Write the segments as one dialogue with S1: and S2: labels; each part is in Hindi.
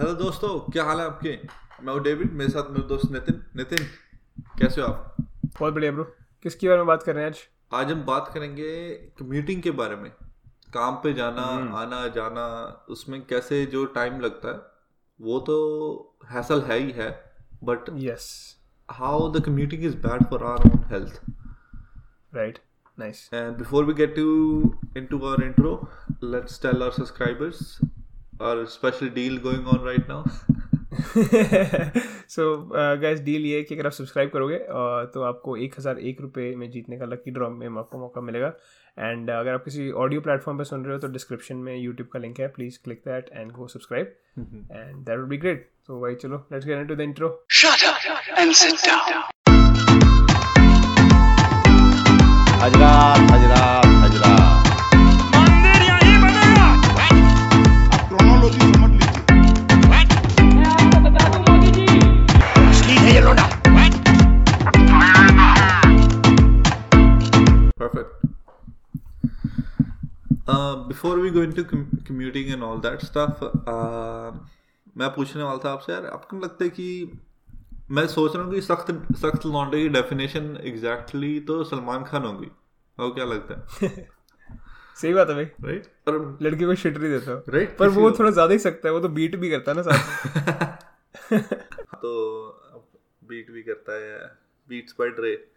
S1: हेलो दोस्तों क्या हाल है आपके? मैं हूँ डेविड मेरे साथ मेरे दोस्त नितिन। नितिन कैसे हो आप?
S2: बहुत बढ़िया ब्रो। किसके बारे में बात कर रहे हैं आज?
S1: आज हम बात करेंगे कम्यूटिंग के बारे में। काम पे जाना आना जाना उसमें कैसे जो टाइम लगता है वो तो हैसल है ही है but
S2: yes
S1: how the commuting is bad for our own health
S2: right nice.
S1: And before we get to into our intro let's tell our subscribers our special deal going on right now.
S2: So guess deal ये है कि अगर आप सब्सक्राइब करोगे uh, तो आपको एक हज़ार एक रुपये में जीतने का लकी ड्रॉ में आपको मौका मिलेगा। एंड uh, अगर आप किसी ऑडियो प्लेटफॉर्म पे सुन रहे हो तो डिस्क्रिप्शन में यूट्यूब का लिंक है। Please click that and go subscribe and that would be great so भाई चलो let's get into the intro
S3: Shut up and sit down.
S4: हजरात हजरात हजरात
S1: Uh, before we go into com- commuting and all that stuff, uh, मैं पूछने वाला था आपसे यार आपको लगता है कि मैं सोच रहा हूँ कि सख्त सख्त लॉन्डे की डेफिनेशन एग्जैक्टली तो सलमान खान होगी? आपको क्या लगता है?
S2: सही बात है भाई।
S1: राइट और
S2: लड़के को शिट नहीं देता।
S1: Right,
S2: पर वो थोड़ा ज़्यादा ही सकता है वो तो बीट भी करता है ना साथ
S1: तो बीट भी करता है Beats by Dre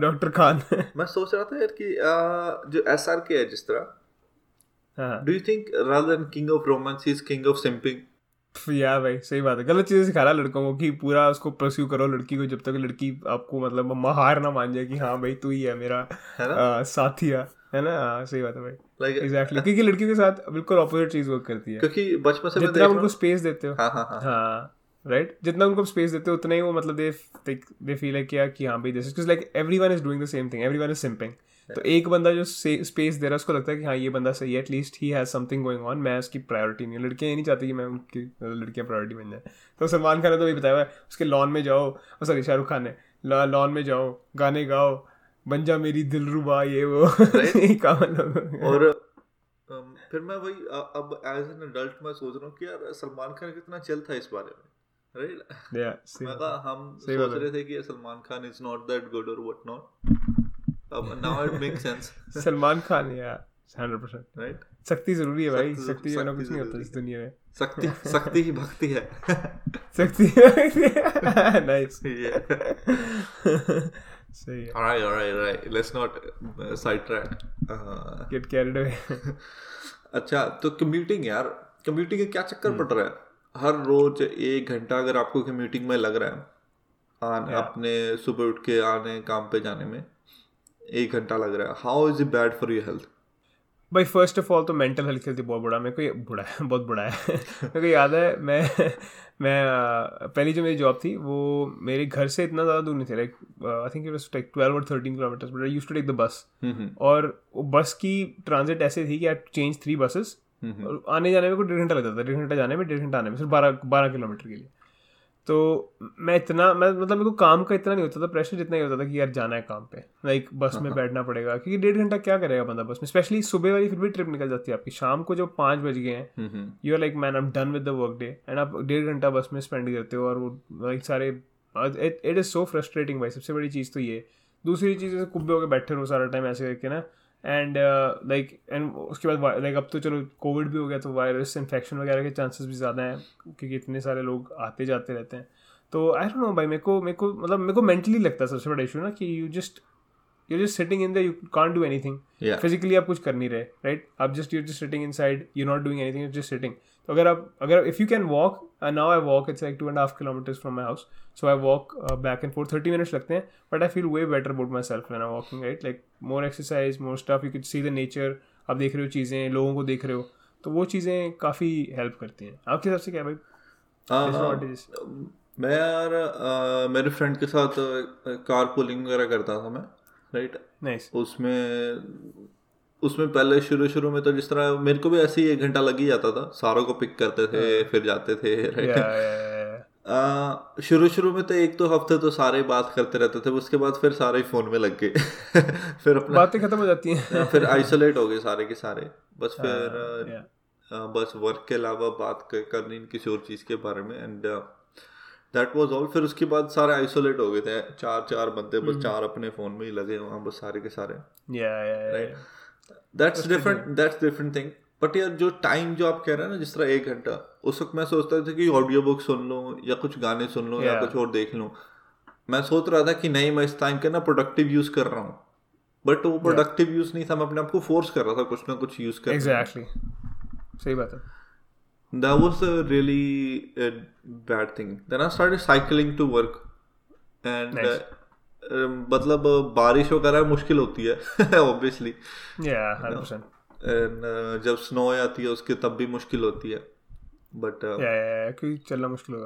S2: doctor Khan
S1: मैं सोच रहा था यार कि uh, जो एस आर के है जिस तरह do you think rather than king of romance is king of simping
S2: या भाई सही बात है। गलत चीज़ें सिखा रहा लड़कों को कि पूरा उसको परस्यू करो लड़की को जब तक लड़की आपको मतलब महार ना मान जाए कि हाँ भाई तू ही है मेरा आ, साथी है है ना? हाँ, सही बात है भाई।
S1: Like-
S2: एग्जैक्टली क्योंकि लड़कियों के साथ बिल्कुल ऑपोजिट चीज़ वर्क करती है।
S1: क्योंकि बचपन से
S2: जितना उनको स्पेस देते हो।
S1: हाँ हाँ हाँ।
S2: हाँ। राइट जितना उनको स्पेस देते हो उतना ही वो मतलब दे दे फील है क्या कि हाँ भाई this is like everyone is doing the same thing everyone is simping तो एक बंदा जो स्पेस दे रहा है उसको लगता है कि हाँ ये बंदा सही है at least he has something going on मैं उसकी प्रायोरिटी नहीं लड़कियाँ ये नहीं चाहती कि मैं उनकी लड़कियाँ प्रायोरिटी बन जाए। तो सलमान खान ने तो वही बताया हुआ है उसके लॉन में जाओ। सॉरी शाहरुख खान ने। लॉन में जाओ गाने गाओ। बन जा मेरी दिल रुबा ये वो। काम।
S1: और फिर मैं वही अब एज एन अडल्ट मैं सोच रहा हूँ कि यार सलमान खान कितना चल था इस बारे में। राइट
S2: Yeah,
S1: मैं कहा हम सोच रहे थे कि Salman Khan is not that good और व्हाट नॉट अब now it make sense
S2: Salman Khan यार हंड्रेड परसेंट
S1: राइट
S2: सख्ती ज़रूरी है भाई
S1: सख्ती-
S2: सख्ती बिना कुछ नहीं होता इस दुनिया में।
S1: शक्ति शक्ति ही भक्ति है।
S2: सख्ती नाइस सही है।
S1: Alright, alright, alright. Let's not uh, sidetrack. Uh,
S2: get carried away
S1: अच्छा तो कम्यूटिंग यार कम्यूटिंग का क्या चक्कर
S2: हम्म।
S1: पड़ रहा है? हर रोज एक घंटा अगर आपको कम्यूटिंग में लग रहा है आने अपने सुबह उठ के आने काम पे जाने में एक घंटा लग रहा है। How is it bad for your health
S2: भाई फ़र्स्ट ऑफ़ ऑल तो मेंटल हेल्थ के लिए बहुत बुरा मेरे को ये बुरा है बहुत बुरा है। मेरे को याद है मैं मैं पहली जो मेरी जॉब थी वो मेरे घर से इतना ज़्यादा दूर नहीं थे। Like I think like twelve और thirteen kilometres but I use to take the bus और वो बस की ट्रांजिट ऐसे थी कि आई चेंज थ्री बसेस और आने जाने में कोई डेढ़ घंटा लगता है डेढ़ घंटा जाने में डेढ़ घंटा आने में सिर्फ़ बारह बारह किलोमीटर के लिए। तो मैं इतना मैं मतलब मेरे को काम का इतना नहीं होता था प्रेशर जितना ही होता था कि यार जाना है काम पे। लाइक बस में बैठना पड़ेगा क्योंकि डेढ़ घंटा क्या करेगा बंदा बस में? स्पेशली सुबह वाली फिर भी ट्रिप निकल जाती है आपकी। शाम को जब पाँच बज गए हैं you are like man I am done with the work day and आप डेढ़ घंटा बस में स्पेंड करते हो और वो लाइक सारे इट इज़ सो फ्रस्ट्रेटिंग भाई। सबसे बड़ी चीज़ तो ये दूसरी चीज़ कुब्बे होकर बैठे रहो सारा टाइम ऐसे करके ना एंड लाइक एंड उसके बाद लाइक अब तो चलो कोविड भी हो गया तो वायरस इन्फेक्शन वगैरह के चांसेस भी ज़्यादा हैं, क्योंकि इतने सारे लोग आते जाते रहते हैं। तो आई डोंट नो भाई, मेरे को मेरे को मतलब मेरे को मेंटली लगता है सबसे बड़ा इशू ना कि you just you just sitting in the you can't do anything
S1: Yeah.
S2: Physically आप कुछ कर नहीं रहे राइट आप just you just sitting inside you not doing anything you just sitting तो अगर आप अगर if you can walk now I walk it's like two and half kilometres from my house so I walk back and four thirty minutes लगते हैं but I feel way better about myself when I walking right like more exercise more stuff you can see the nature आप देख रहे हो चीज़ें लोगों को देख रहे हो। तो वो चीज़ें काफ़ी हेल्प करती हैं। आपके हिसाब से क्या भाई?
S1: मैं यार मेरे फ्रेंड के साथ कार पुलिंग वगैरह करता था मैं। राइट?
S2: नाइस
S1: उसमें उसमें पहले शुरू शुरू में तो जिस तरह मेरे को भी ऐसे ही एक घंटा लग ही जाता था। सारों को पिक करते थे फिर जाते थे राइट आ, शुरू शुरू में तो एक दो हफ़्ते तो सारे बात करते रहते थे उसके बाद फिर सारे फ़ोन में लग गए। फिर अपना
S2: बातें खत्म हो जाती हैं।
S1: हाँ, फिर आइसोलेट हो गए सारे के सारे। बस फिर
S2: yeah.
S1: आ, बस वर्क के अलावा बात कर- करनी किसी और चीज़ के बारे में एंड दैट वाज ऑल फिर उसके बाद सारे आइसोलेट हो गए थे। चार चार बंदे बस चार अपने फ़ोन में ही लगे हुए बस सारे के सारे।
S2: Yeah, yeah, yeah, yeah.
S1: That's different that's different thing but यार जो टाइम जो आप कह रहे हैं ना जिस तरह एक घंटा उस वक्त मैं सोचता था कि ऑडियो बुक सुन लूँ या कुछ गाने सुन लूँ या कुछ और देख लूँ। मैं सोच रहा था कि नहीं मैं इस टाइम का ना प्रोडक्टिव यूज़ कर रहा हूँ। बट वो प्रोडक्टिव यूज़ नहीं था मैं अपने आप को फोर्स कर रहा था कुछ ना कुछ यूज़ कर
S2: Exactly. सही बात है।
S1: that was a really uh, bad thing. Then i started cycling to work. And
S2: nice.
S1: uh, um, मतलब uh, बारिश वगैरह मुश्किल होती है
S2: ऑब्वियसली
S1: एंड uh, जब स्नो आती है उसके तब भी मुश्किल होती है. बट uh,
S2: चलना मुश्किल
S1: हो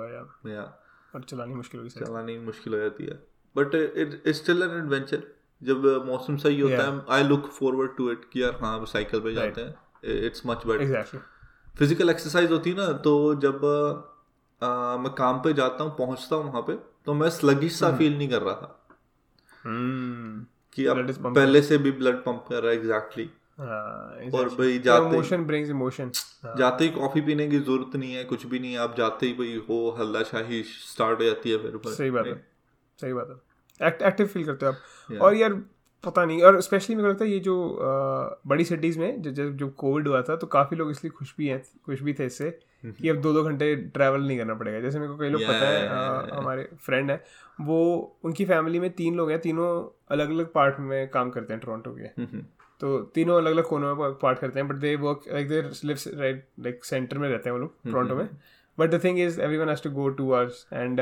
S2: और चलानी मुश्किल हो
S1: चलानी मुश्किल हो जाती है. But it is still an adventure जब मौसम सही होता है I look forward to it कि यार हाँ साइकिल पे जाते हैं. It's much better physical exercise होती है ना तो जब आ, मैं काम पे जाता हूँ पहुँचता हूँ वहाँ पे तो मैं स्लगिश सा फील नहीं कर रहा था
S2: Hmm.
S1: कि अब. पहले से भी ब्लड पंप कर रहा है एग्जैक्टली
S2: हाँ,
S1: और भाई जाते
S2: brings emotion. हाँ.
S1: जाते ही कॉफ़ी पीने की ज़रूरत नहीं है कुछ भी नहीं है आप जाते ही भाई हो हल्ला शाही स्टार्ट हो जाती है फिर
S2: सही बात है सही बात है एक्ट एक्टिव फील करते हो आप और यार पता नहीं और स्पेशली मेरे को लगता है ये जो अ, बड़ी सिटीज़ में जो जब जो कोविड हुआ था तो काफ़ी लोग इसलिए खुश भी हैं खुश भी थे इससे कि अब दो दो घंटे ट्रैवल नहीं करना पड़ेगा। जैसे मेरे को कई लोग पता है
S1: Yeah.
S2: हमारे फ्रेंड है वो उनकी फैमिली में तीन लोग हैं तीनों अलग अलग पार्ट में काम करते हैं टोरंटो के।
S1: हम्म,
S2: तो तीनों अलग अलग कोनों में पार्ट करते हैं but they work like they live right like centre में रहते हैं वो लोग टोरंटो में। But the thing is everyone has to go two hours and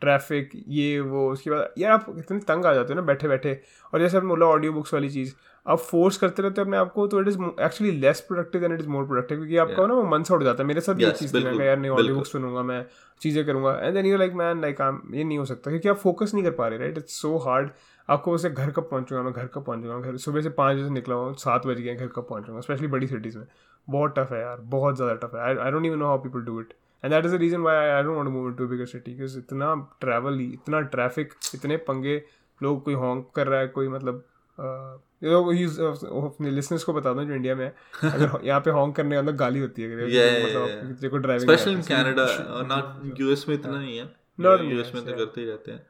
S2: traffic ये वो उसके बाद यार आप इतने तंग आ जाते हो ना बैठे बैठे और जैसे आपने बोला ऑडियो बुक्स वाली चीज़। आप फोर्स करते रहते हो अपने आप को तो it is actually less productive than it is more productive क्योंकि आपका yeah. ना वो मन से उड़ जाता है। मेरे साथ
S1: yes, ये
S2: चीज़ थी मैं
S1: बिल्कुल,
S2: यार नहीं ऑडियो
S1: बिल्कुल।
S2: बुक्स सुनूँगा मैं चीज़ें करूँगा। And then you like man like um ये नहीं हो सकता क्योंकि आप फोकस नहीं कर पा रहे राइट इट्स सो हार्ड आपको उसे घर कब पहुंचूँगा मैं घर कब पहुंचूँगा घर सुबह से पाँच बजे से निकला हूँ सात बज गए घर कब पहुंचूँगा? स्पेशली बड़ी सिटीज़ में। बहुत टफ है यार बहुत ज़्यादा टफ है। I don't even know how people do it and that is the reason why I don't want to move into bigger city because इतना ट्रैवल इतना ट्रैफ़िक इतने पंगे लोग कोई हॉन्क कर रहा है कोई मतलब अपने लिसनर्स को बता दूँ जो इंडिया में है अगर यहाँ पे हॉन्क करने का मतलब गाली होती है मतलब को driving
S1: specially in Canada not US में इतना नहीं है।
S2: Not
S1: यूएस में तो करते ही रहते हैं।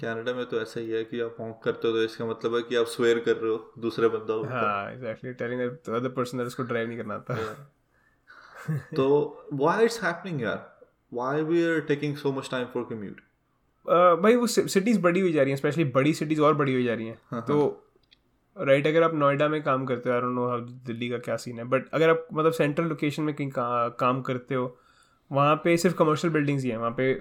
S1: कनाडा में तो ऐसा ही है कि आप हॉन्क करते हो तो इसका मतलब है कि आप स्वेयर कर रहे हो दूसरे बंदा
S2: हाँ exactly telling other person that इसको ड्राइव नहीं करना आता।
S1: तो व्हाई इट्स हैपनिंग यार? Why we are taking so much time for
S2: commute भाई वो सिटीज़ बड़ी हुई जा रही हैं स्पेशली बड़ी सिटीज़ और बड़ी हुई जा रही
S1: हाँ,
S2: हैं तो राइट अगर आप नोएडा में काम करते हो I don't know how Delhi का क्या सीन है बट अगर आप मतलब सेंट्रल लोकेशन में कहीं का, काम करते हो वहाँ पे सिर्फ़ कमर्शियल बिल्डिंग्स ही हैं वहाँ पे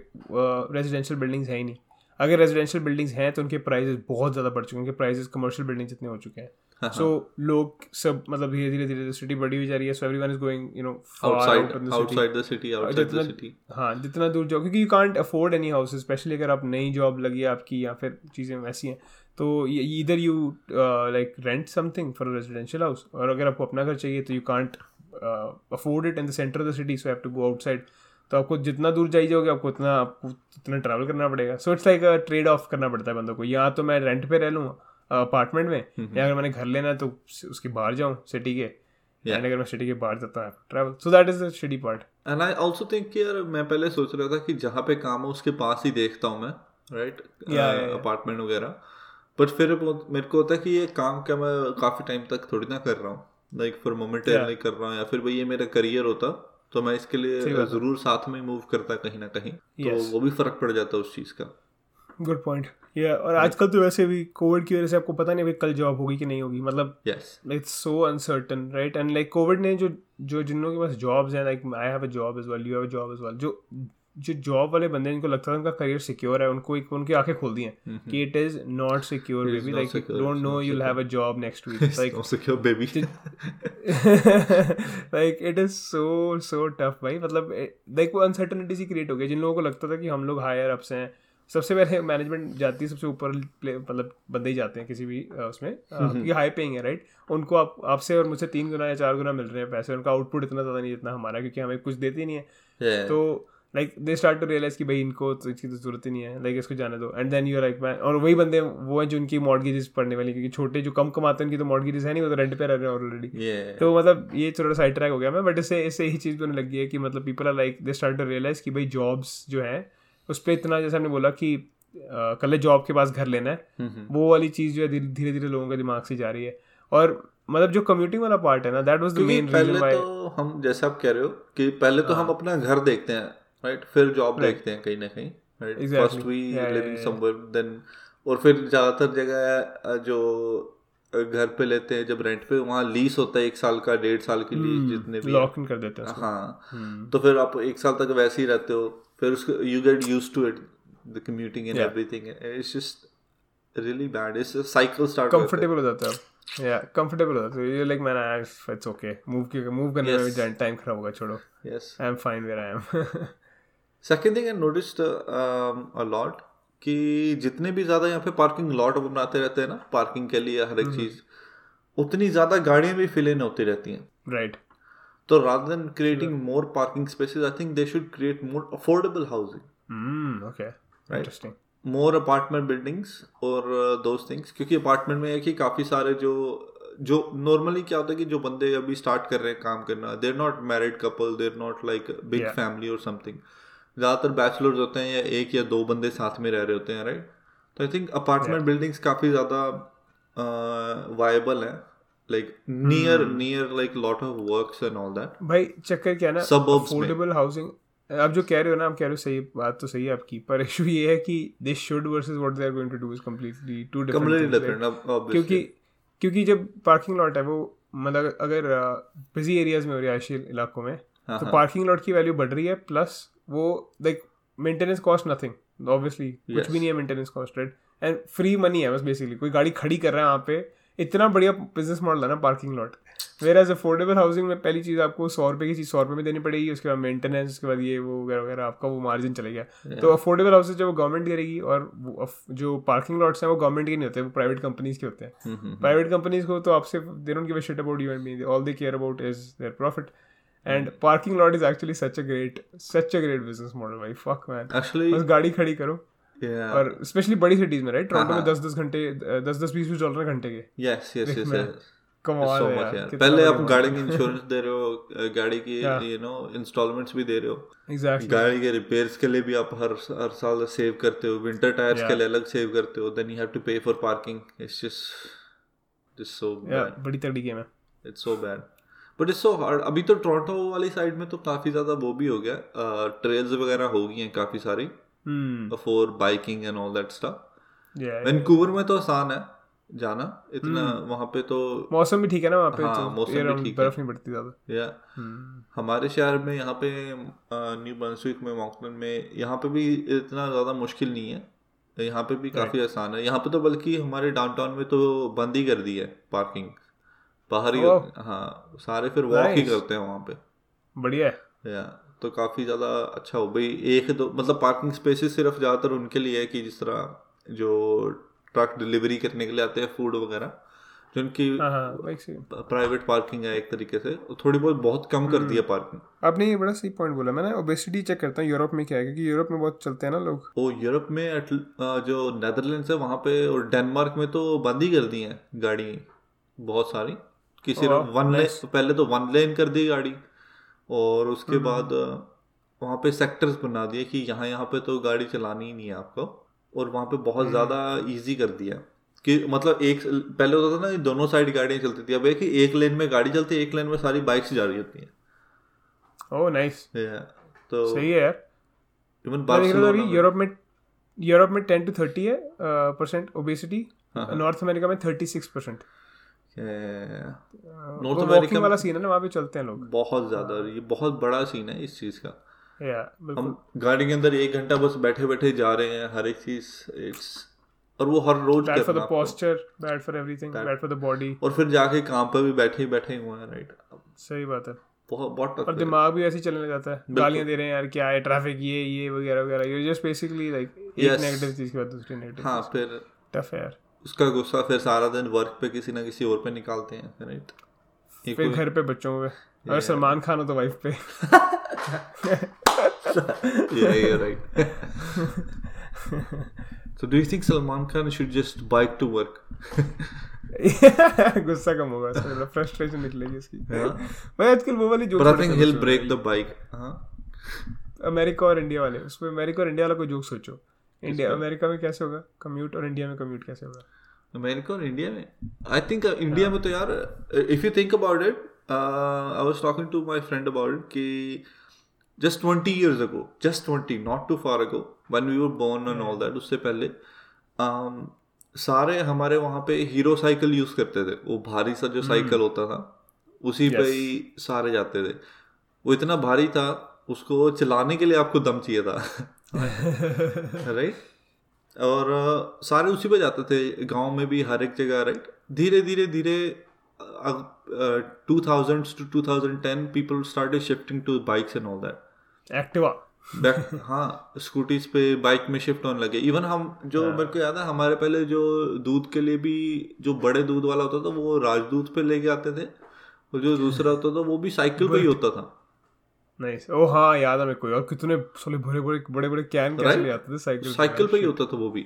S2: रेजिडेंशियल बिल्डिंग्स हैं ही नहीं। अगर रेजिडेंशियल बिल्डिंग्स हैं तो उनके प्राइजेस बहुत ज़्यादा बढ़ चुके हैं उनके प्राइजेस कमर्शियल बिल्डिंग्स इतने हो चुके
S1: हाँ,
S2: हैं। सो लोग सब मतलब धीरे धीरे धीरे सिटी बड़ी हुई जा रही है so everyone is going you
S1: know outside outside the city outside
S2: the
S1: city
S2: हाँ जितना दूर जाओ क्योंकि you can't afford any house specially अगर आप नई जॉब लगी है आपकी या फिर चीज़ें वैसी हैं तो इधर you like rent something for residential house और अगर आपको अपना घर चाहिए तो you can't afford it in the centre of the city so have to go outside तो आपको जितना दूर जाइए जाओगे आपको उतना आपको उतना ट्रैवल करना पड़ेगा. So it's like trade off करना पड़ता है बंदों को. या तो मैं रेंट पे रह लूँ अपार्टमेंट में या अगर मैंने घर लेना है तो उसके बाहर जाऊँ सिटी के।
S1: Yeah.
S2: अगर मैं सिटी के बाहर जाता हूँ travel so that is the city part
S1: and I also think कि यार मैं पहले सोच रहा था कि जहाँ पे काम है उसके पास ही देखता हूँ मैं राइट. अपार्टमेंट वगैरह। बट फिर मेरे को होता है कि ये काम क्या मैं काफ़ी टाइम तक थोड़ी ना कर रहा हूँ। लाइक फॉर मोमेंटली कर रहा हूँ या फिर भाई ये मेरा करियर होता तो मैं इसके लिए ज़रूर साथ में मूव करता कहीं ना कहीं। तो वो भी फ़र्क पड़ जाता है उस चीज़ का।
S2: गुड पॉइंट या और आजकल तो वैसे भी कोविड की वजह से आपको पता नहीं अभी कल जॉब होगी कि नहीं होगी। मतलब
S1: yes
S2: it's so uncertain right and like covid ने जो जो जिन लोगों के पास जॉब्स हैं like I have a job as well you have a job as well जो जो जॉब वाले बंदे जिनको लगता था उनका करियर सिक्योर है उनको एक उनकी आँखें खोल दी हैं कि
S1: it is not secure
S2: baby
S1: like
S2: don't know
S1: not
S2: you'll have a job next week like
S1: secure baby
S2: like it is so so tough भाई। मतलब लाइक वो अनसर्टनिटी सी क्रिएट हो गई जिन लोगों को लगता था कि हम लोग हायर अप्स हैं सबसे पहले मैनेजमेंट जाती है सबसे ऊपर मतलब बंदे ही जाते हैं किसी भी उसमें। क्योंकि हाई पेइंग है राइट उनको आप आपसे और मुझसे तीन गुना या चार गुना मिल रहे हैं पैसे उनका आउटपुट इतना ज़्यादा नहीं जितना हमारा क्योंकि हमें कुछ देते ही नहीं है। तो like they start to realise कि भाई इनको तो इसकी तो ज़रूरत ही नहीं है लाइक इसको जाने दो। And then you like man और वही बंदे वो हैं जो उनकी मॉडगेजेस पढ़ने वाली क्योंकि छोटे जो कम कमाते हैं उनकी तो मॉडगेजेस है नहीं वो तो रेंट पे रह रहे हैं ऑलरेडी
S1: ये
S2: तो मतलब ये थोड़ा साइड ट्रैक हो गया। मैं बट इससे इससे यही चीज़ होने लगी है कि मतलब people are like they start to realise कि भाई जॉब्स जो है उस पर इतना जैसे हमने बोला कि कल जॉब के पास घर लेना है वो वाली चीज़ जो है धीरे धीरे लोगों के दिमाग से जा रही है। और मतलब जो कम्यूटिंग वाला पार्ट है ना that
S1: was
S2: the
S1: main
S2: reason why
S1: तो हम जैसे आप कह रहे हो कि पहले तो हम अपना घर देखते हैं राइट फिर जॉब देखते हैं कहीं ना कहीं first
S2: we living.
S1: Somewhere then और फिर ज़्यादातर जगह जो घर पे लेते हैं जब रेंट पे वहाँ लीज होता है एक साल का डेढ़ साल की लीज जितने भी
S2: लॉक इन कर देते हैं
S1: हाँ। तो फिर आप एक साल तक वैसे ही रहते हो फिर उसको you get use to it the commuting
S2: and.
S1: Everything it's just really bad it's cycle start
S2: comfortable हो जाता है या कंफर्टेबल हो जाता है। ये like man I it's okay move के मूव करने में. भी टाइम खराब होगा छोड़ो।
S1: Yes
S2: I am fine where I am
S1: second thing I noticed a lot कि जितने भी ज़्यादा यहाँ पे पार्किंग लॉट बनाते रहते हैं ना पार्किंग के लिए हर एक चीज़ उतनी ज़्यादा गाड़ियाँ भी फिल इन होती रहती हैं।
S2: राइट
S1: तो rather than creating more parking spaces I think they should create more affordable housing
S2: hmm okay interesting
S1: more apartment buildings और दोज थिंग्स क्योंकि अपार्टमेंट में है कि काफ़ी सारे जो जो नॉर्मली क्या होता है कि जो बंदे अभी स्टार्ट कर रहे हैं काम करना they're not married couple they're not like
S2: big
S1: family और समथिंग ज़्यादातर बैचलर्स होते हैं या एक या दो बंदे साथ में रह रहे होते हैं राइट तो आई थिंक अपार्टमेंट बिल्डिंग्स काफ़ी ज़्यादा वायबल है like near near like lot of works and all that
S2: भाई चक्कर क्या है ना। अफोर्डेबल हाउसिंग आप जो कह रहे हो ना आप कह रहे हो सही बात तो सही है आपकी पर इशू ये है कि this should versus what they are going to do is
S1: completely
S2: two
S1: different
S2: क्योंकि क्योंकि जब पार्किंग लॉट है वो मतलब अगर बिज़ी एरियाज़ में हो रिहायशी इलाकों में
S1: हाँ,
S2: तो
S1: हाँ।
S2: पार्किंग लॉट की वैल्यू बढ़ रही है प्लस वो like maintenance cost nothing obviously कुछ. भी नहीं है maintenance cost right and free money है बस बेसिकली कोई गाड़ी खड़ी कर रहा है वहाँ पे इतना बढ़िया बिज़नेस मॉडल है ना parking lot whereas affordable housing में पहली चीज़ आपको सौ रुपये की चीज़ सौ रुपये में देनी पड़ेगी उसके बाद मेंटेनेंस उसके बाद ये वो वगैरह वगैरह आपका वो मार्जिन चले चलेगा तो अफोर्डेबल हाउसेज जो गवर्नमेंट करेगी और जो पार्किंग लॉट्स हैं वो गवर्नमेंट के नहीं होते वो प्राइवेट कंपनीज़ के होते
S1: हम्म,
S2: हैं प्राइवेट कंपनीज़ को तो आपसे they don't give a shit about you and me all they care about is their profit and parking lot is actually such a great such a great business model भाई। फक मैन
S1: एक्चुअली
S2: बस गाड़ी खड़ी करो। और स्पेशली बड़ी सिटीज़ में राइट टोरंटो में दस दस घंटे दस दस बीस बीस डॉलर घंटे के
S1: यस यस यस
S2: कमाल
S1: so
S2: यार
S1: यार पहले आप गाड़ी की इंश्योरेंस दे रहे हो गाड़ी की यू नो इंस्टॉलमेंट्स भी दे रहे हो।
S2: एग्जैक्टली
S1: गाड़ी के रिपेयर्स के लिए भी आप हर हर साल सेव करते हो विंटर टायर्स
S2: Yeah.
S1: के लिए अलग सेव करते हो then you have to pay for parking it's just just so bad
S2: बड़ी तगड़ी गेम है।
S1: It's so bad but it's so hard अभी तो टोरंटो वाली साइड में तो काफ़ी ज़्यादा वो भी हो गया ट्रेल्स वगैरह हो गई हैं काफ़ी सारी। For biking and all that stuff
S2: या
S1: वैंकूवर में तो आसान है जाना इतना वहाँ पे तो
S2: मौसम भी ठीक है ना वहाँ पे
S1: हाँ,
S2: तो
S1: मौसम भी ठीक है।
S2: बर्फ़ नहीं पड़ती ज़्यादा।
S1: या हमारे शहर में यहाँ पे न्यू बंसविक में मॉकलन में यहाँ पे भी इतना ज़्यादा मुश्किल नहीं है। यहाँ पे भी काफ़ी आसान है। यहाँ पे तो बल्कि हमारे डाउनटाउन में तो बंद ही कर दी है पार्किंग बाहर ही
S2: Oh.
S1: हाँ सारे फिर वॉक ही करते हैं वहाँ पे।
S2: बढ़िया है।
S1: या तो काफ़ी ज़्यादा अच्छा हो। भाई एक दो मतलब पार्किंग स्पेसेस सिर्फ़ ज़्यादातर उनके लिए है कि जिस तरह जो ट्रक डिलीवरी करने के लिए आते हैं फ़ूड वगैरह जो उनकी
S2: हाँ हाँ
S1: प्राइवेट पार्किंग है एक तरीके से थोड़ी बहुत बहुत कम कर दी है पार्किंग
S2: आपने ये बड़ा सही पॉइंट बोला। मैंने ओबेसिटी चेक करता हूँ यूरोप में क्या है? क्योंकि यूरोप में बहुत चलते हैं ना लोग।
S1: ओ यूरोप में जो नेदरलैंड्स है वहाँ पे और डेनमार्क में तो बंद ही कर दी हैं गाड़ी बहुत सारी। कि सिर्फ़ वन लेन पहले तो वन लेन कर दी गाड़ी। और उसके बाद वहाँ पे सेक्टर्स बना दिए कि यहाँ यहाँ पे तो गाड़ी चलानी ही नहीं है आपको और वहाँ पे बहुत ज़्यादा इजी कर दिया कि मतलब एक पहले होता था ना कि दोनों साइड गाड़ियाँ चलती थी अब है कि एक लेन में गाड़ी चलती है एक लेन में सारी बाइक्स जा रही होती हैं।
S2: ओह नाइस
S1: तो
S2: सही है यार।
S1: इवन बार्सिलोना
S2: यूरोप में यूरोप में टेन टू थर्टी है परसेंट ओबेसिटी। नॉर्थ अमेरिका में thirty six
S1: percent
S2: North
S1: America
S2: वाला सीन है ना वहाँ पे चलते हैं लोग।
S1: बहुत ज़्यादा ये बहुत बड़ा सीन है इस चीज़ का।
S2: या
S1: हम गाड़ी के अंदर एक घंटा बस बैठे बैठे जा रहे हैं हर एक चीज़ इट्स और वो हर रोज bad
S2: for
S1: the
S2: posture bad for everything bad for the body
S1: और फिर जाके काम पर भी बैठे ही बैठे हुए हैं राइट
S2: सही बात है।
S1: बहुत बहुत
S2: और दिमाग भी ऐसे चलने जाता है। गालियाँ दे रहे हैं यार क्या है ट्रैफ़िक ये ये वगैरह वगैरह। यू जस्ट बेसिकली लाइक एक नेगेटिव चीज़ के बाद दूसरी नेगेटिव
S1: हाँ फिर
S2: टफ है यार।
S1: उसका गुस्सा फिर सारा दिन वर्क पे किसी ना किसी और पे निकालते हैं राइट
S2: फिर घर पे बच्चों पे अगर सलमान खान हो तो वाइफ पे
S1: yeah, you're right. so, do you think Salman Khan should just bike to work?
S2: गुस्सा कम होगा मतलब फ्रस्ट्रेशन निकलेगी इसकी भाई आजकल वो वाली
S1: I
S2: joke
S1: think he'll break the bike. Huh?
S2: America और इंडिया वाले उसमें अमेरिका और इंडिया वाला कोई जोक सोचो इंडिया अमेरिका में कैसे होगा? कम्यूट और इंडिया में कम्यूट कैसे होगा?
S1: अमेरिका और इंडिया में? आई थिंक इंडिया में तो यार if you think about it I was talking to my friend about कि just twenty years ago just twenty not too far ago when we were born and all that उससे पहले um, सारे हमारे वहाँ पे हीरो साइकिल यूज़ करते थे। वो भारी सा जो साइकिल होता था उसी yes. पे ही सारे जाते थे। वो इतना भारी था उसको चलाने के लिए आपको दम चाहिए था। राइट और सारे उसी पे जाते थे। गाँव में भी हर एक जगह राइट धीरे धीरे धीरे two thousand two two thousand ten people started shifting to bikes and all
S2: that
S1: Activa हाँ स्कूटीज पे बाइक में शिफ्ट होने लगे। इवन हम जो yeah. मेरे को याद है हमारे पहले जो दूध के लिए भी जो बड़े दूध वाला होता था वो राजदूत पे लेके आते थे। और जो दूसरा होता था वो भी साइकिल पे ही होता था।
S2: नाइस ओ हाँ याद है मेरे को और कितने साले बड़े बड़े बड़े बड़े कैन कैसे ले आते थे साइकिल
S1: साइकिल पे ही होता था वो भी।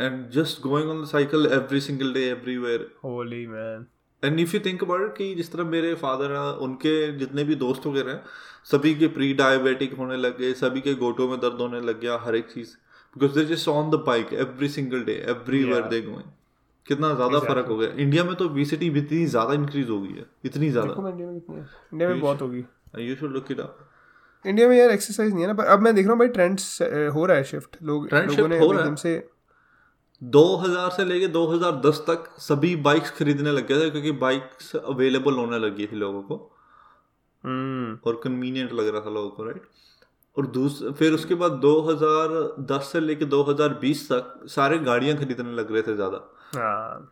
S1: And just going on the cycle every single day everywhere
S2: holy man
S1: and if you think about कि जिस तरह मेरे फादर हैं उनके जितने भी दोस्त वगैरह हैं सभी के प्री डायबिटिक होने लग गए सभी के गोटों में दर्द होने लग गया हर एक चीज़। Because they just on the bike every single day everywhere
S2: Yeah.
S1: They going कितना ज़्यादा फ़र्क हो गया। इंडिया में तो ओबेसिटी भी इतनी ज़्यादा इंक्रीज हो गई है इतनी ज़्यादा।
S2: इंडिया में कितनी इंडिया में बहुत होगी।
S1: You should look it up
S2: India में यार एक्सरसाइज नहीं है ना पर अब मैं देख रहा हूँ भाई ट्रेंड्स हो रहा है शिफ्ट लोग
S1: Trend
S2: लोगों ने। एकदम से
S1: 2000 से लेके 2010 तक सभी बाइक्स खरीदने लग गए थे क्योंकि बाइक्स अवेलेबल होने लगी थी लोगों को।
S2: हम्म।
S1: और कन्वीनियंट लग रहा था लोगों को राइट और दूस फिर उसके बाद 2010 से लेके 2020 तक सारे गाड़ियाँ खरीदने लग रहे थे ज़्यादा।
S2: हाँ।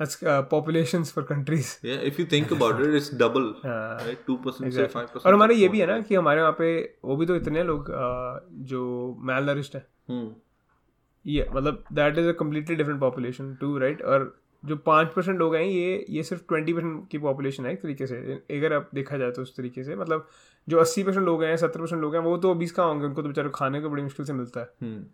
S1: that's
S2: uh, populations for countries.
S1: Yeah if you think about it it's double right? 2% से
S2: exactly.
S1: 5%
S2: और हमारे ये भी है ना कि हमारे वहाँ पे वो भी तो इतने लोग uh, जो मैल नरिश्ड है।
S1: हम्म।
S2: ये मतलब that is a completely different population too right और जो पाँच परसेंट लोग हैं ये ये सिर्फ़ ट्वेंटी परसेंट की पॉपुलेशन है एक तरीके से। अगर आप देखा जाए तो उस तरीके से मतलब जो अस्सी परसेंट लोग हैं सत्तर परसेंट लोग हैं वो तो बीस कहाँ होंगे? उनको तो बेचारे खाने को बड़ी मुश्किल से मिलता है।
S1: हम्म।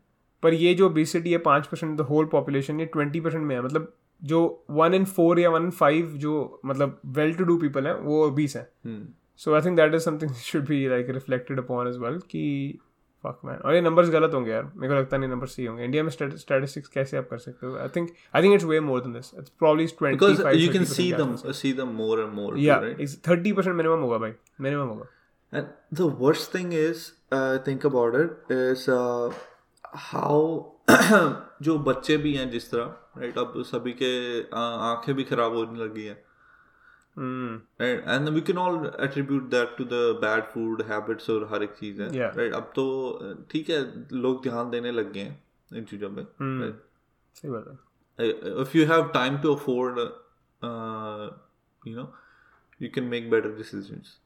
S2: पर ये जो ओबिसिटी है पाँच परसेंट द होल पॉपुलेशन ये ट्वेंटी परसेंट में है। मतलब जो वन इन फोर या वन इन फाइव जो मतलब वेल टू डू पीपल हैं वो बीस हैं। So I think that is something should be like reflected upon as well कि फक मैन और ये नंबर्स गलत होंगे यार। मेरे को लगता नहीं नंबर सही होंगे। इंडिया में स्टैटिस्टिक्स कैसे आप कर सकते हो? I think I think it's way more than this it's probably 25
S1: because you can
S2: 30%
S1: see
S2: के
S1: them
S2: आसपास।
S1: see them more and more too,
S2: या इट्स 30% मिनिमम होगा भाई। मिनिमम होगा।
S1: And the worst thing is, uh, think about it, is uh, how जो बच्चे भी हैं जिस तरह राइट अब सभी के आँखें भी खराब होने लगी है। बैड फ़ूड हैबिट्स हर एक चीज़ है राइट अब तो ठीक है लोग ध्यान देने लग गए हैं इन चीज़ों में
S2: hmm. बात है।
S1: If you have time to afford you know you can make better decisions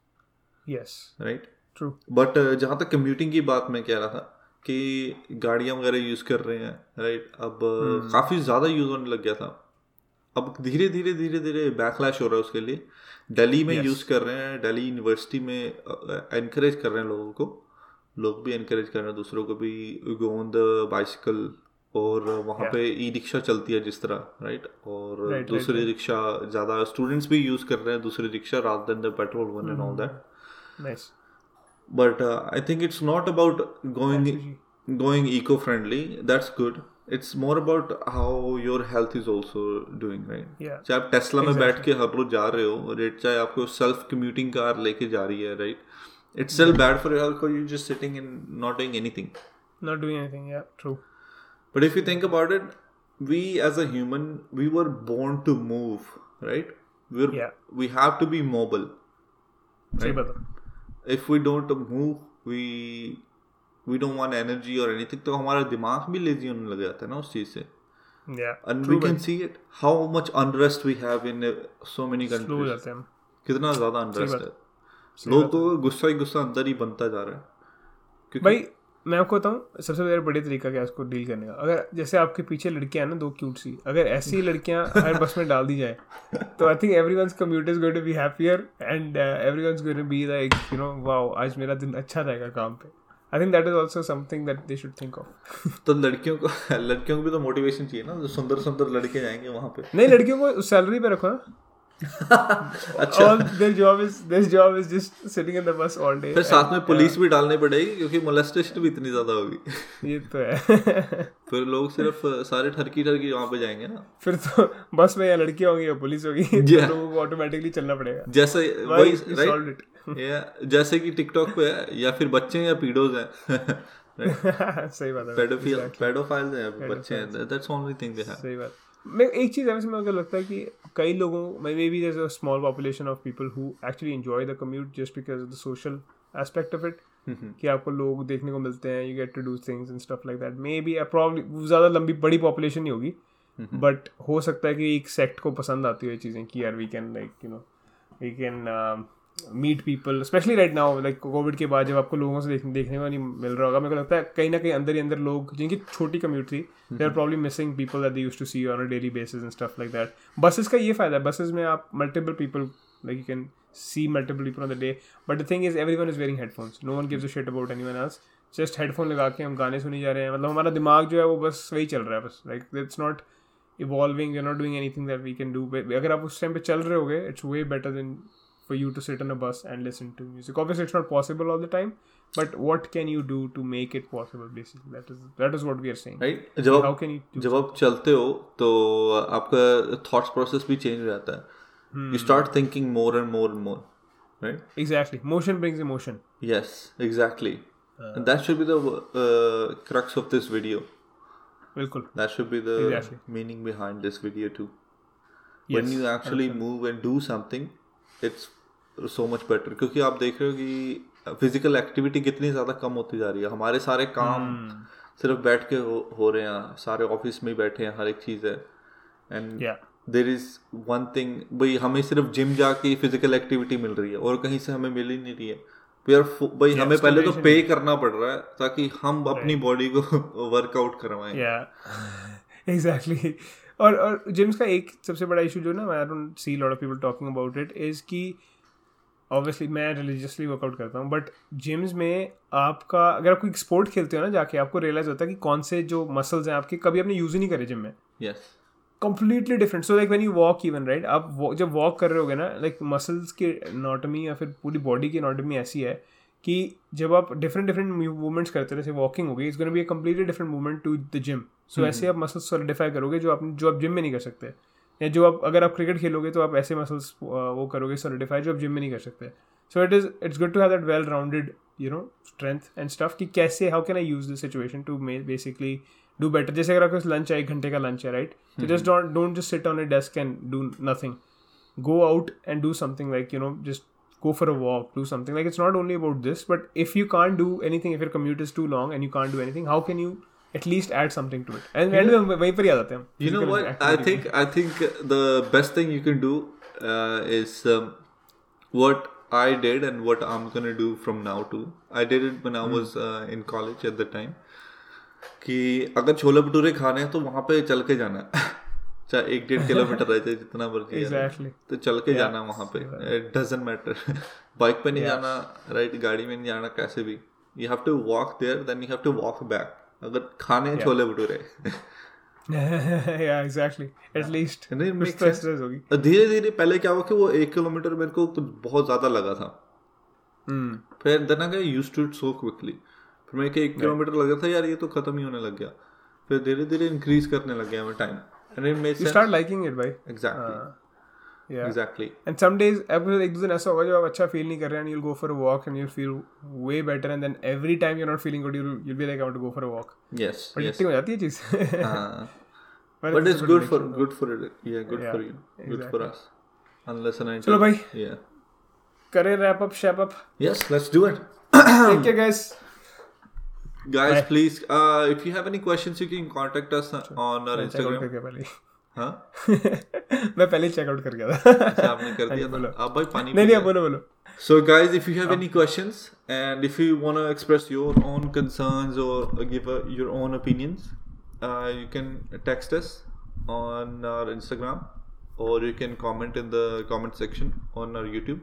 S2: yes
S1: right
S2: true
S1: but जहाँ तक कम्यूटिंग की बात मैं कह रहा था कि गाड़ियाँ वगैरह यूज़ कर रहे हैं राइट अब काफ़ी ज़्यादा यूज़ होने लग गया था। अब धीरे धीरे धीरे धीरे बैकलैश हो रहा है उसके लिए। दिल्ली में यूज़ कर रहे हैं दिल्ली यूनिवर्सिटी में इनक्रेज कर रहे हैं लोगों को। लोग भी इनक्रेज कर रहे हैं दूसरों को भी। गो ऑन द बाइसिकल और वहाँ पे ई रिक्शा चलती है जिस तरह राइट और
S2: right,
S1: दूसरी रिक्शा ज़्यादा स्टूडेंट्स भी यूज़ कर रहे हैं दूसरी रिक्शा रात दिन the petrol one and all
S2: that
S1: but uh, i think it's not about going going eco-friendly that's good it's more about how your health is also doing right
S2: Yeah.
S1: चाहे आप टेस्ला में बैठ के हर रोज जा रहे हो रेट चाहे आपको सेल्फ कम्यूटिंग कार लेके जा रही है right it's still bad for your health you just sitting in not doing anything
S2: not doing anything yeah true
S1: but if you think about it we as a human we were born to move right we're
S2: Yeah.
S1: we have to be mobile
S2: सही
S1: If we don't move we we don't want energy और एनीथिंग तो हमारा दिमाग भी लेजी होने लग जाता है ना उस चीज़ से।
S2: या
S1: and we can see it how much unrest we have in so many countries कितना ज़्यादा
S2: अनरेस्ट
S1: है। लोगों को तो गुस्सा ही गुस्सा अंदर ही बनता जा रहा है। क्योंकि
S2: भाई मैं आपको बताऊँ सबसे मेरा बड़ी तरीका क्या है इसको डील करने का? अगर जैसे आपके पीछे लड़कियाँ हैं ना दो क्यूट सी अगर ऐसी ही लड़कियाँ हर बस में डाल दी जाए तो I think everyone's commute is going to be happier and everyone's going to be like you know wow आज मेरा दिन अच्छा रहेगा काम पे। I think that is also something that they should think of
S1: तो लड़कियों को लड़कियों को भी तो मोटिवेशन चाहिए ना जो सुंदर सुंदर लड़के जाएँगे वहाँ पे।
S2: नहीं लड़कियों को सैलरी पे रखो ना।
S1: अच्छा।
S2: all their job is this job is just sitting in the bus all day
S1: फिर साथ में पुलिस भी डालनी पड़ेगी क्योंकि मोलेस्टेशन भी इतनी ज़्यादा होगी।
S2: ये तो है।
S1: फिर लोग सिर्फ़ सारे ठरकी ठरकी वहाँ पे जाएँगे ना।
S2: फिर तो बस में या लड़कियाँ होंगी या पुलिस होगी तो लोगों को ऑटोमेटिकली चलना पड़ेगा।
S1: जैसे वही राइट या जैसे कि टिकटॉक पे या फिर बच्चे या पीडोज हैं।
S2: सही बात है। Exactly.
S1: पेडोफाइल्स हैं बच्चे हैं that's only thing they have
S2: सही बात। मैं एक चीज़ है वैसे मेरे को लगता है कि कई लोगों maybe there a small population of people who actually enjoy the commute just because of the social aspect of it कि आपको लोग देखने को मिलते हैं you get to do things and stuff like that maybe problem ज़्यादा लंबी बड़ी पॉपुलेशन नहीं होगी बट हो सकता है कि एक सेक्ट को पसंद आती हो चीज़ें कि यार we can like you know we can meet people specially right now like covid के बाद जब आपको लोगों से देख, देखने को नहीं मिल रहा होगा मेरे को लगता है कहीं ना कहीं अंदर ही अंदर लोग जिनकी छोटी कम्यूट थी they are probably missing people that they use to see on a daily basis and stuff like that buses का ये फ़ायदा है बसेस में आप multiple people like you can see multiple people on the day but the thing is everyone is wearing headphones. No one gives a about anyone else. जस्ट हेडफोन लगा के हम गाने सुने जा रहे हैं मतलब हमारा दिमाग जो है वो बस वही चल रहा है बस like it's not evolving you not doing anything that we can do अगर आप उस टाइम पे चल रहे होगे it's way better than for you to sit on a bus and listen to music obviously it's not possible all the time but what can you do to make it possible basically that is that is what we are saying
S1: right जब
S2: how
S1: आप
S2: can you do
S1: जब आप चलते हो तो आपका थॉट्स प्रोसेस भी चेंज हो जाता है you start thinking more and more and more right
S2: exactly motion brings emotion
S1: yes exactly and that should be the uh, crux of this video
S2: बिल्कुल
S1: that should be the
S2: Exactly.
S1: meaning behind this video too
S2: Yes,
S1: when you actually move and do something it's so much better क्योंकि आप देख रहे हो कि फ़िज़िकल एक्टिविटी कितनी ज़्यादा कम होती जा रही है। हमारे सारे काम
S2: Hmm.
S1: सिर्फ़ बैठ के हो, हो रहे हैं सारे ऑफ़िस में ही बैठे हैं हर एक चीज़ है।
S2: And
S1: there is one thing भाई हमें सिर्फ़ जिम जाके फ़िज़िकल एक्टिविटी मिल रही है और कहीं से हमें मिल ही नहीं रही है। यार भाई हमें पहले तो पे करना पड़ रहा है ताकि हम अपनी बॉडी को वर्कआउट करवाएँ।
S2: Yeah. Exactly. और और जिम्स का एक सबसे बड़ा इशू जो ना I don't see lot of people talking about it is कि ऑब्वियसली मैं रिलीजियसली वर्कआउट करता हूँ बट जिम्स में आपका अगर आप कोई स्पोर्ट खेलते हो ना जाके आपको रियलाइज़ होता है कि कौन से जो मसल्स हैं आपके कभी आपने यूज़ ही नहीं करे जिम में।
S1: Yes
S2: completely different. So like when you walk even right आप जब वॉक कर रहे होगे ना लाइक मसल्स की anatomy या फिर पूरी बॉडी की anatomy ऐसी है कि जब आप डिफरेंट डिफरेंट मूवमेंट्स करते हैं जैसे वॉकिंग होगी it's gonna be a completely different movement to the gym so ऐसे आप मसल्स सॉलिडिफाई करोगे जो आप जो आप जिम में नहीं कर सकते। या जो आप अगर आप क्रिकेट खेलोगे तो आप ऐसे मसल्स वो करोगे सॉलिडिफाई जो आप जिम में नहीं कर सकते। So it is it's good to have that well rounded you know strength and stuff कि कैसे how can I use this situation to may basically do better जैसे अगर आपके पास लंच है एक घंटे का लंच है राइट तो just don't don't just sit on a desk and do nothing go out and do something like you know just go for a walk do something. Like it's not only about this but if you can't do anything if your commute is too long and you can't do anything how can you at least add something to it and end में वहीं पर ही आ जाते हैं
S1: You know what? I think I think the best thing you can do uh, is um, what I did and what I'm gonna do from now too. I did it when I was uh, in college at the time. कि अगर छोले भटूरे खाने हैं तो वहाँ पे चल के जाना है चाहे एक डेढ़ किलोमीटर रह जाए जितना मर्ज़ी
S2: Exactly.
S1: तो चल के yeah. जाना वहाँ पे इट डजेंट मैटर बाइक पे नहीं yeah. जाना राइट गाड़ी में नहीं जाना कैसे भी you have to walk there then you have to walk back अगर खाने हैं छोले भटूरे।
S2: Yeah तो
S1: sense.
S2: stress होगी।
S1: धीरे धीरे पहले क्या हुआ कि वो एक किलोमीटर मेरे को कुछ बहुत ज़्यादा लगा था।
S2: Hmm.
S1: फिर then I use to it so quickly फिर मैं कि एक किलोमीटर yeah. लगा था यार ये तो खत्म ही होने लग गया। फिर धीरे धीरे इंक्रीज करने लग गया मैं time and it made
S2: you start liking it भाई।
S1: Exactly
S2: yeah
S1: exactly
S2: and some days आपको एक दो दिन ऐसा होगा जब आप अच्छा फील नहीं कर रहे हैं and you'll go for a walk and you'll feel way better and then every time you're not feeling good you'll you'll be like I want to go for a walk
S1: yes yes
S2: addicting हो जाती है चीज़ But
S1: but
S2: it's
S1: it's
S2: good
S1: good
S2: for.
S1: Good for it या
S2: good
S1: for you good for us unless and
S2: चलो भाई।
S1: या
S2: करें wrap up shape up
S1: Yes, let's do it.
S2: Take care guys
S1: Guys,
S2: Bye.
S1: please, uh, if you have any questions, you can contact us on our Instagram.
S2: करके पहले
S1: हाँ
S2: मैं पहले चेकआउट कर गया था
S1: अच्छा आपने कर दिया
S2: बोलो।
S1: था आप भाई पानी
S2: नहीं
S1: पी
S2: नहीं
S1: लें।
S2: अब बोलो बोलो
S1: So, guys, if you have any questions and if you want to express your own concerns or give uh, your own opinions, uh, you can text us on our Instagram or you can comment in the comment section on our YouTube.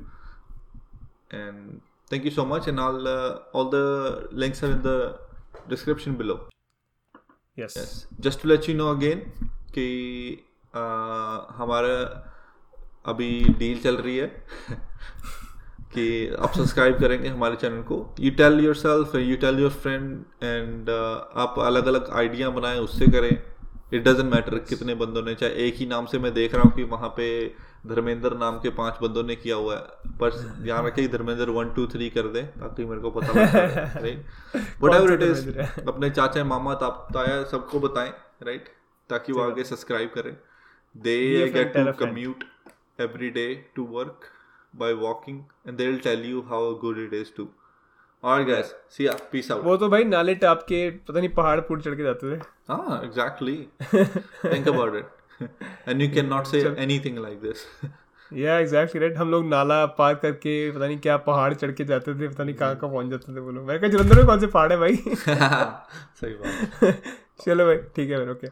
S1: And thank you so much. And all uh, all the links are in the description below.
S2: Yes
S1: Yes. Just to let you know again कि uh, हमारा अभी डील चल रही है कि आप सब्सक्राइब करेंगे हमारे चैनल को। You tell yourself you tell your friend and आप अलग अलग आइडिया बनाएँ उससे करें। इट डजेंट मैटर कितने बंदों ने चाहे एक ही नाम से मैं देख रहा हूँ कि वहाँ पे धर्मेंद्र नाम के पाँच बंदों ने किया हुआ है। पर ध्यान रखें कि धर्मेंद्र वन टू थ्री कर दे ताकि मेरे को पता right whatever it is? अपने चाचा मामा ताप ताया सबको बताएँ राइट ताकि वो आगे सब्सक्राइब करें। To
S2: a friend.
S1: commute every day to work by walking and they'll tell you how good it is too alright guys see ya peace out
S2: वो तो भाई नाले टाप के पता नहीं पहाड़ पुड़ चढ़ के जाते थे
S1: ah exactly think about it and you cannot say anything like this
S2: या एग्जैक्टली राइट हम लोग नाला पार करके पता नहीं क्या पहाड़ चढ़ के जाते थे पता नहीं कहाँ कहाँ पहुँच जाते थे वो लोग मैं कहा जलंधर में कौन से पहाड़ है भाई
S1: सही बात
S2: चलो भाई ठीक है फिर ओके